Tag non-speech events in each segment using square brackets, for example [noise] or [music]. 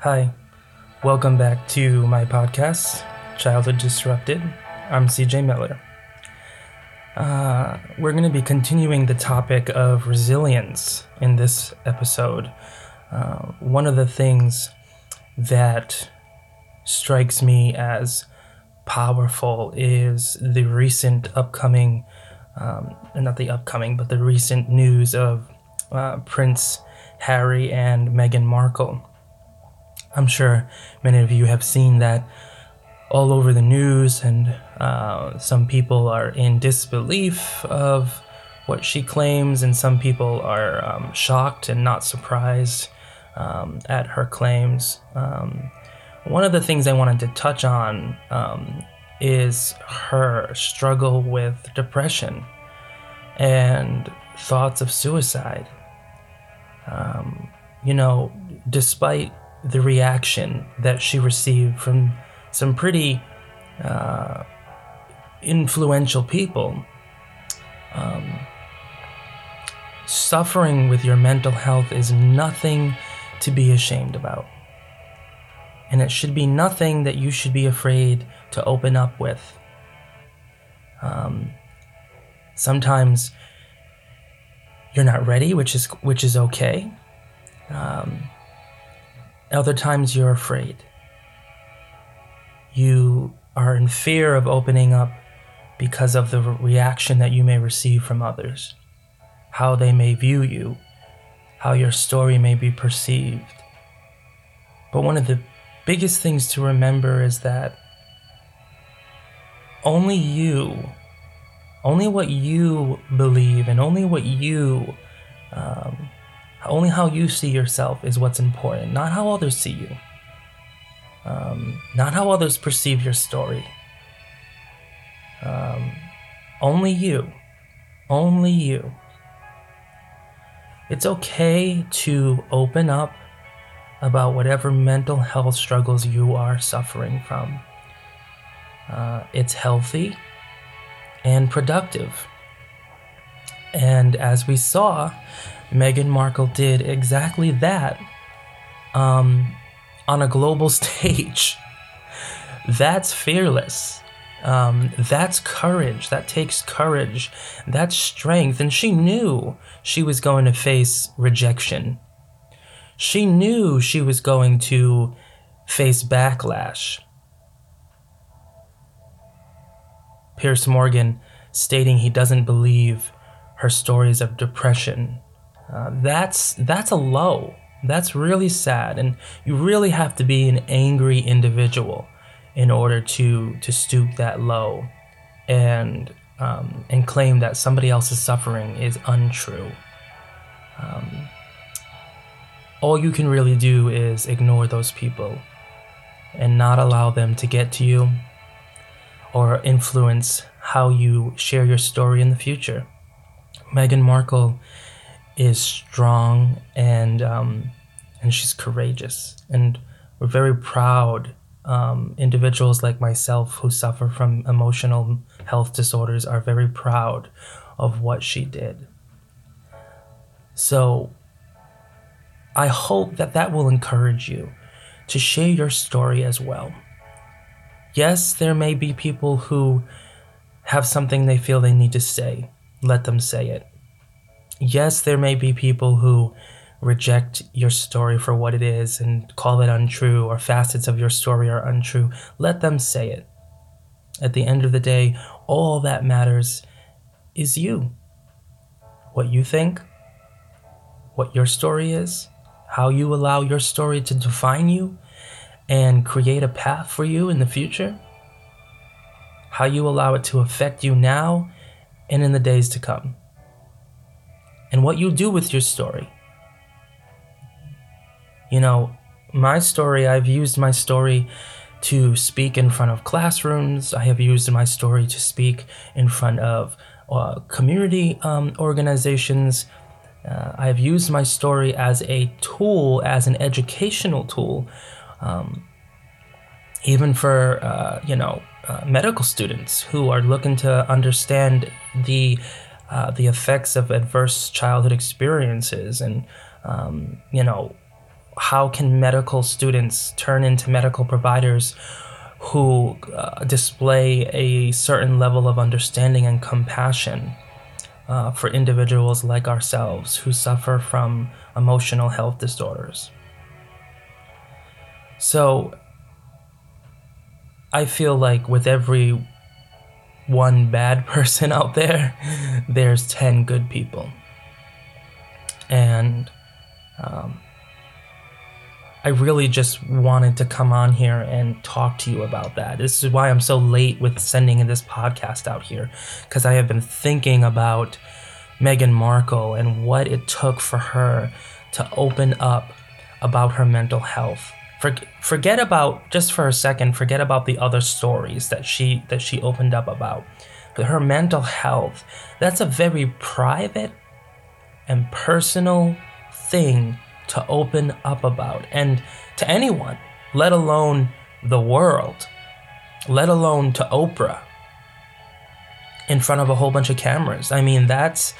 Hi, welcome back to my podcast, Childhood Disrupted. I'm CJ Miller. Uh, we're going to be continuing the topic of resilience in this episode. Uh, one of the things that strikes me as powerful is the recent upcoming, um, not the upcoming, but the recent news of uh, Prince Harry and Meghan Markle. I'm sure many of you have seen that all over the news, and uh, some people are in disbelief of what she claims, and some people are um, shocked and not surprised um, at her claims. Um, one of the things I wanted to touch on um, is her struggle with depression and thoughts of suicide. Um, you know, despite the reaction that she received from some pretty uh, influential people. Um, suffering with your mental health is nothing to be ashamed about. And it should be nothing that you should be afraid to open up with. Um, sometimes you're not ready, which is which is okay. Um, other times you're afraid. You are in fear of opening up because of the reaction that you may receive from others, how they may view you, how your story may be perceived. But one of the biggest things to remember is that only you, only what you believe, and only what you um, only how you see yourself is what's important, not how others see you, um, not how others perceive your story. Um, only you. Only you. It's okay to open up about whatever mental health struggles you are suffering from. Uh, it's healthy and productive. And as we saw, Meghan Markle did exactly that um, on a global [laughs] stage. That's fearless. Um, that's courage. That takes courage. That's strength. And she knew she was going to face rejection. She knew she was going to face backlash. Piers Morgan stating he doesn't believe her stories of depression uh, that's that's a low. That's really sad, and you really have to be an angry individual in order to to stoop that low, and um, and claim that somebody else's suffering is untrue. Um, all you can really do is ignore those people and not allow them to get to you or influence how you share your story in the future. Meghan Markle is strong and um, and she's courageous, and we're very proud. Um, individuals like myself who suffer from emotional health disorders are very proud of what she did. So I hope that that will encourage you to share your story as well. Yes, there may be people who have something they feel they need to say. Let them say it yes, there may be people who reject your story for what it is and call it untrue or facets of your story are untrue. Let them say it. At the end of the day, all that matters is you. What you think, what your story is, how you allow your story to define you and create a path for you in the future, how you allow it to affect you now and in the days to come and what you do with your story. You know, my story, I've used my story to speak in front of classrooms. I have used my story to speak in front of uh, community um, organizations. Uh, I have used my story as a tool, as an educational tool, um, even for uh, you know uh, medical students who are looking to understand the uh, the effects of adverse childhood experiences and um, you know how can medical students turn into medical providers who uh, display a certain level of understanding and compassion uh, for individuals like ourselves who suffer from emotional health disorders. So, I feel like with every one bad [laughs] person out there, there's 10 good people. And um, I really just wanted to come on here and talk to you about that. This is why I'm so late with sending this podcast out here, because I have been thinking about Meghan Markle and what it took for her to open up about her mental health. For, forget about just for a second. Forget about the other stories that she that she opened up about. Her mental health. That's a very private and personal thing to open up about and to anyone, let alone the world, let alone to Oprah in front of a whole bunch of cameras. I mean, that's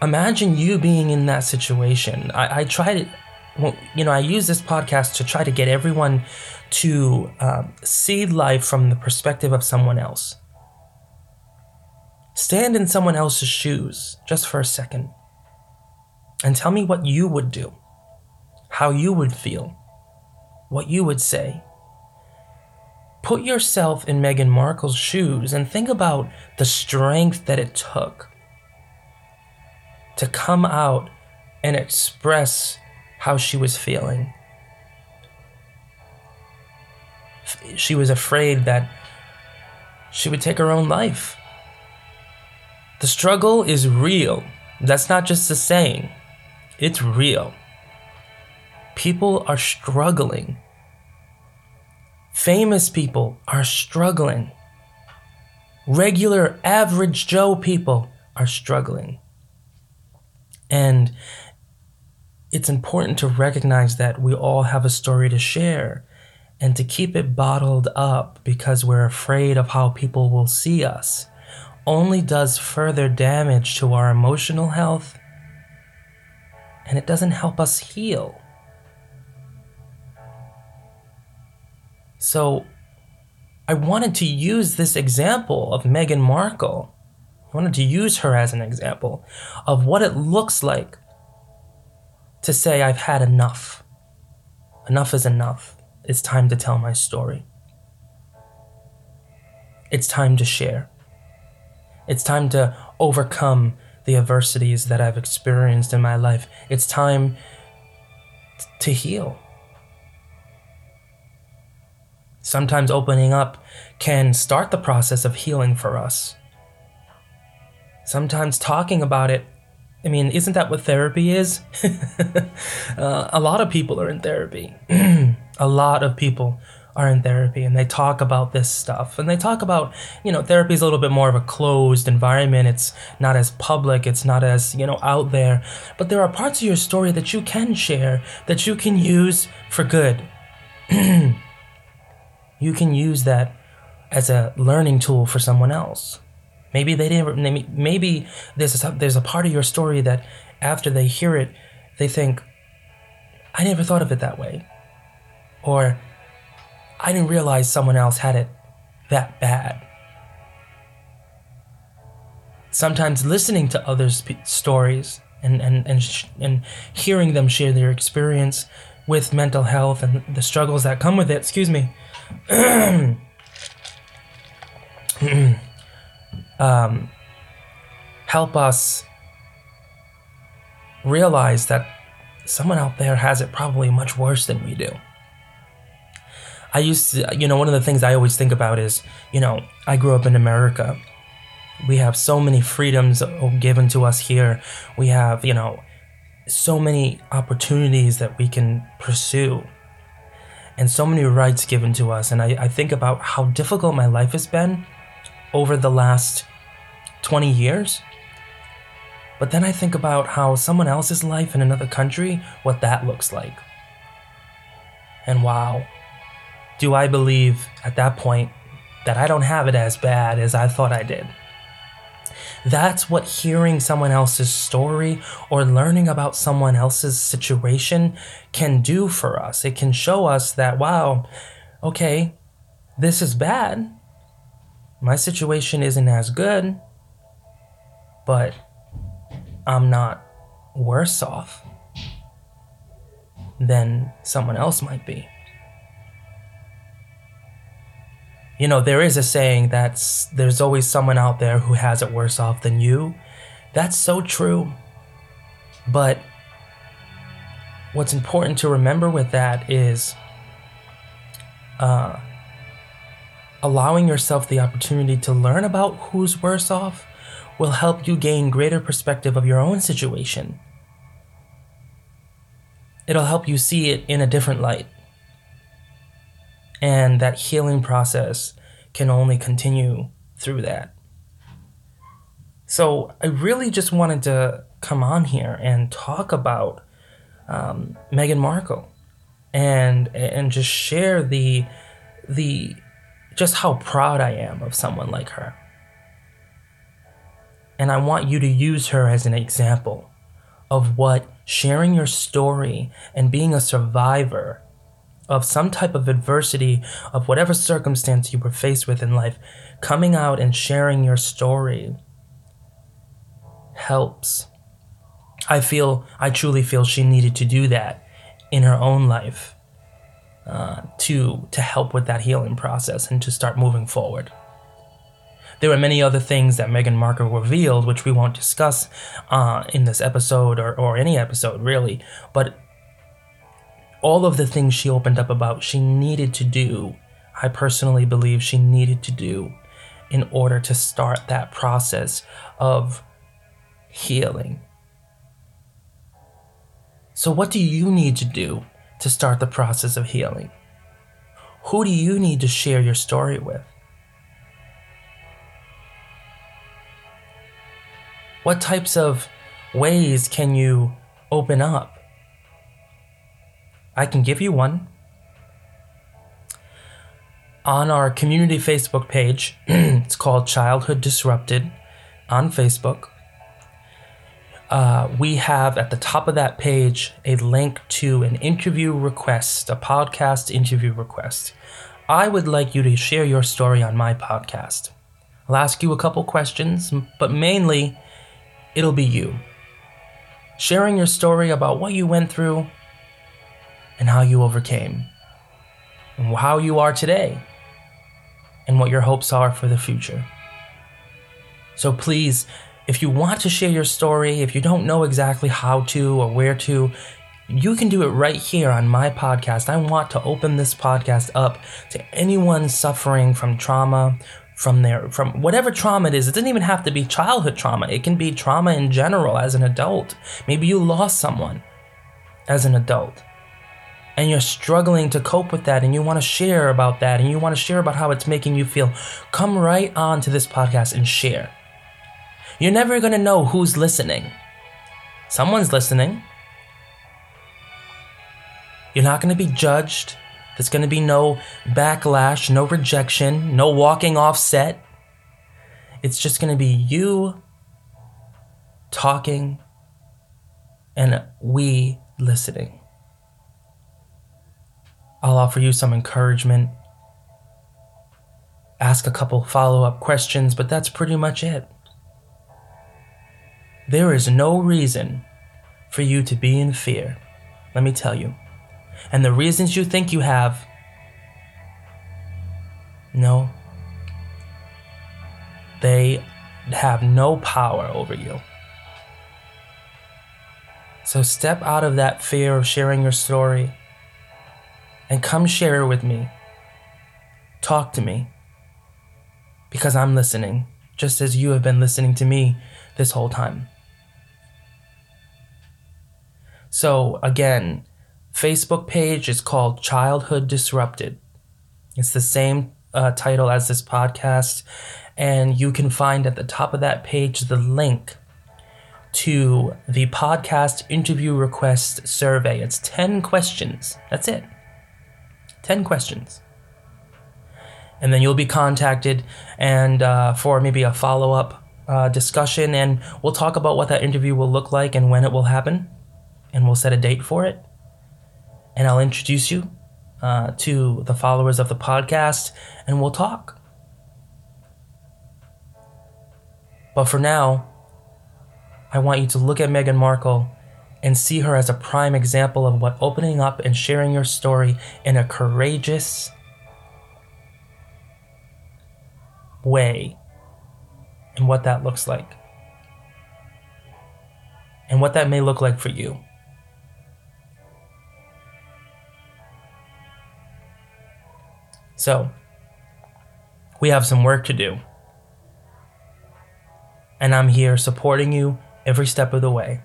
imagine you being in that situation. I, I try to, you know, I use this podcast to try to get everyone to um, see life from the perspective of someone else. Stand in someone else's shoes just for a second and tell me what you would do how you would feel, what you would say. Put yourself in Meghan Markle's shoes and think about the strength that it took to come out and express how she was feeling. She was afraid that she would take her own life. The struggle is real. That's not just a saying, it's real. People are struggling. Famous people are struggling. Regular, average Joe people are struggling. And it's important to recognize that we all have a story to share and to keep it bottled up because we're afraid of how people will see us only does further damage to our emotional health and it doesn't help us heal. So I wanted to use this example of Meghan Markle. I wanted to use her as an example of what it looks like to say, I've had enough. Enough is enough. It's time to tell my story. It's time to share. It's time to overcome the adversities that I've experienced in my life. It's time to heal. sometimes opening up can start the process of healing for us. Sometimes talking about it, I mean, isn't that what therapy is? [laughs] uh, a lot of people are in therapy. [clears throat] a lot of people are in therapy and they talk about this stuff and they talk about you know therapy is a little bit more of a closed environment it's not as public it's not as you know out there but there are parts of your story that you can share that you can use for good [clears throat] you can use that as a learning tool for someone else. Maybe they didn't. Maybe there's a, there's a part of your story that after they hear it, they think, "I never thought of it that way," or "I didn't realize someone else had it that bad." Sometimes listening to others' stories and and and sh- and hearing them share their experience with mental health and the struggles that come with it. Excuse me [clears throat] um, help us realize that someone out there has it probably much worse than we do. I used to, you know, one of the things I always think about is, you know, I grew up in America. We have so many freedoms given to us here. We have, you know, so many opportunities that we can pursue and so many rights given to us. And I, I think about how difficult my life has been over the last 20 years. But then I think about how someone else's life in another country, what that looks like. And wow, do I believe at that point that I don't have it as bad as I thought I did. That's what hearing someone else's story or learning about someone else's situation can do for us. It can show us that, wow, okay, this is bad. My situation isn't as good, but I'm not worse off than someone else might be. You know, there is a saying that there's always someone out there who has it worse off than you. That's so true. But what's important to remember with that is uh, allowing yourself the opportunity to learn about who's worse off will help you gain greater perspective of your own situation. It'll help you see it in a different light. And that healing process can only continue through that. So I really just wanted to come on here and talk about um, Meghan Markle and and just share the the just how proud I am of someone like her. And I want you to use her as an example of what sharing your story and being a survivor of some type of adversity, of whatever circumstance you were faced with in life, coming out and sharing your story helps. I feel, I truly feel she needed to do that in her own life uh, to to help with that healing process and to start moving forward. There were many other things that Meghan Markle revealed, which we won't discuss uh, in this episode or, or any episode really, but all of the things she opened up about, she needed to do, I personally believe she needed to do in order to start that process of healing. So, what do you need to do to start the process of healing? Who do you need to share your story with? What types of ways can you open up? I can give you one. On our community Facebook page, [clears throat] it's called Childhood Disrupted on Facebook. Uh, we have at the top of that page a link to an interview request, a podcast interview request. I would like you to share your story on my podcast. I'll ask you a couple questions, but mainly it'll be you. Sharing your story about what you went through, and how you overcame, and how you are today, and what your hopes are for the future. So please, if you want to share your story, if you don't know exactly how to or where to, you can do it right here on my podcast. I want to open this podcast up to anyone suffering from trauma, from their from whatever trauma it is. It doesn't even have to be childhood trauma. It can be trauma in general as an adult. Maybe you lost someone as an adult and you're struggling to cope with that and you want to share about that and you want to share about how it's making you feel, come right on to this podcast and share. You're never going to know who's listening. Someone's listening. You're not going to be judged. There's going to be no backlash, no rejection, no walking off set. It's just going to be you talking and we listening. I'll offer you some encouragement, ask a couple follow up questions, but that's pretty much it. There is no reason for you to be in fear, let me tell you. And the reasons you think you have, no, they have no power over you. So step out of that fear of sharing your story and come share it with me. Talk to me. Because I'm listening, just as you have been listening to me this whole time. So, again, Facebook page is called Childhood Disrupted. It's the same uh, title as this podcast, and you can find at the top of that page the link to the podcast interview request survey. It's 10 questions. That's it. 10 questions. And then you'll be contacted and uh, for maybe a follow up uh, discussion, and we'll talk about what that interview will look like and when it will happen, and we'll set a date for it. And I'll introduce you uh, to the followers of the podcast, and we'll talk. But for now, I want you to look at Meghan Markle and see her as a prime example of what opening up and sharing your story in a courageous way and what that looks like. And what that may look like for you. So, we have some work to do. And I'm here supporting you every step of the way.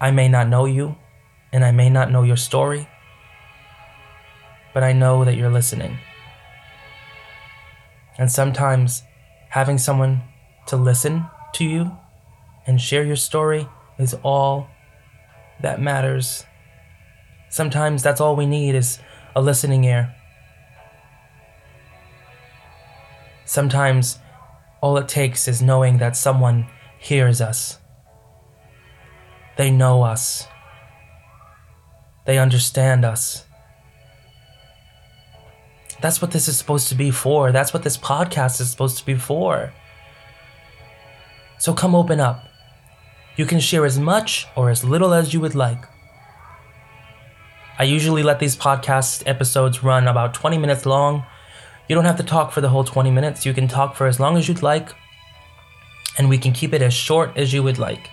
I may not know you, and I may not know your story, but I know that you're listening. And sometimes having someone to listen to you and share your story is all that matters. Sometimes that's all we need is a listening ear. Sometimes all it takes is knowing that someone hears us. They know us. They understand us. That's what this is supposed to be for. That's what this podcast is supposed to be for. So come open up. You can share as much or as little as you would like. I usually let these podcast episodes run about 20 minutes long. You don't have to talk for the whole 20 minutes. You can talk for as long as you'd like, and we can keep it as short as you would like.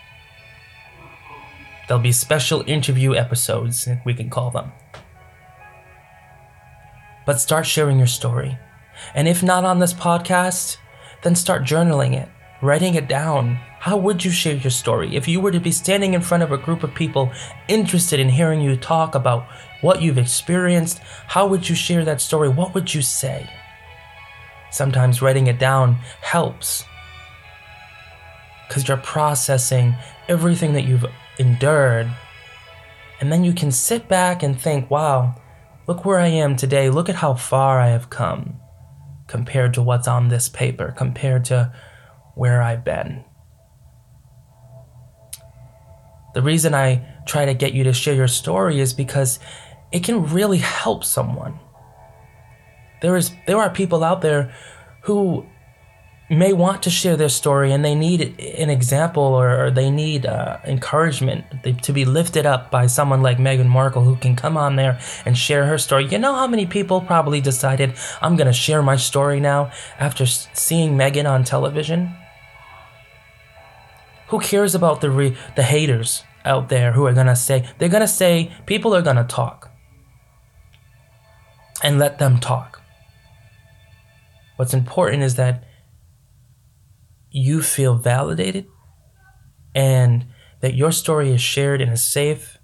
There'll be special interview episodes, we can call them. But start sharing your story. And if not on this podcast, then start journaling it, writing it down. How would you share your story if you were to be standing in front of a group of people interested in hearing you talk about what you've experienced? How would you share that story? What would you say? Sometimes writing it down helps because you're processing everything that you've endured. And then you can sit back and think, wow, look where I am today. Look at how far I have come compared to what's on this paper, compared to where I've been. The reason I try to get you to share your story is because it can really help someone. There is there are people out there who may want to share their story and they need an example or, or they need uh, encouragement to be lifted up by someone like Meghan Markle who can come on there and share her story. You know how many people probably decided, I'm going to share my story now after seeing Meghan on television? Who cares about the, re- the haters out there who are going to say, they're going to say, people are going to talk. And let them talk. What's important is that you feel validated and that your story is shared in a safe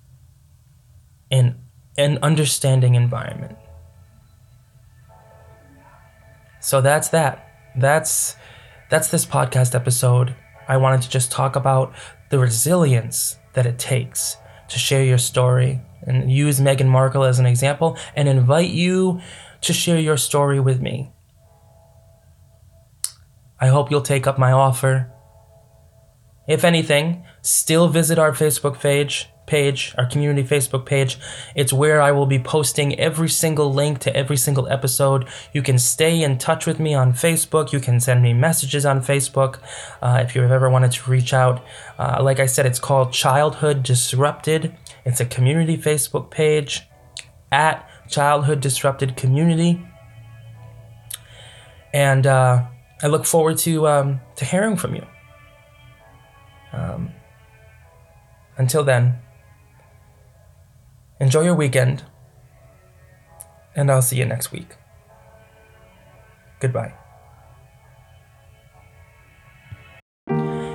and an understanding environment. So that's that. That's that's this podcast episode. I wanted to just talk about the resilience that it takes to share your story and use Meghan Markle as an example and invite you to share your story with me. I hope you'll take up my offer. If anything, still visit our Facebook page, page, our community Facebook page. It's where I will be posting every single link to every single episode. You can stay in touch with me on Facebook. You can send me messages on Facebook uh, if you've ever wanted to reach out. Uh, like I said, it's called Childhood Disrupted. It's a community Facebook page at Childhood Disrupted Community. And uh, I look forward to um, to hearing from you. Um, until then, enjoy your weekend, and I'll see you next week. Goodbye.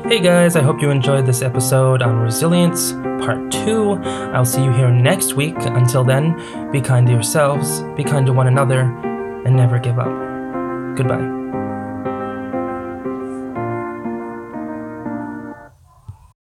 Hey guys, I hope you enjoyed this episode on resilience, part two. I'll see you here next week. Until then, be kind to yourselves, be kind to one another, and never give up. Goodbye.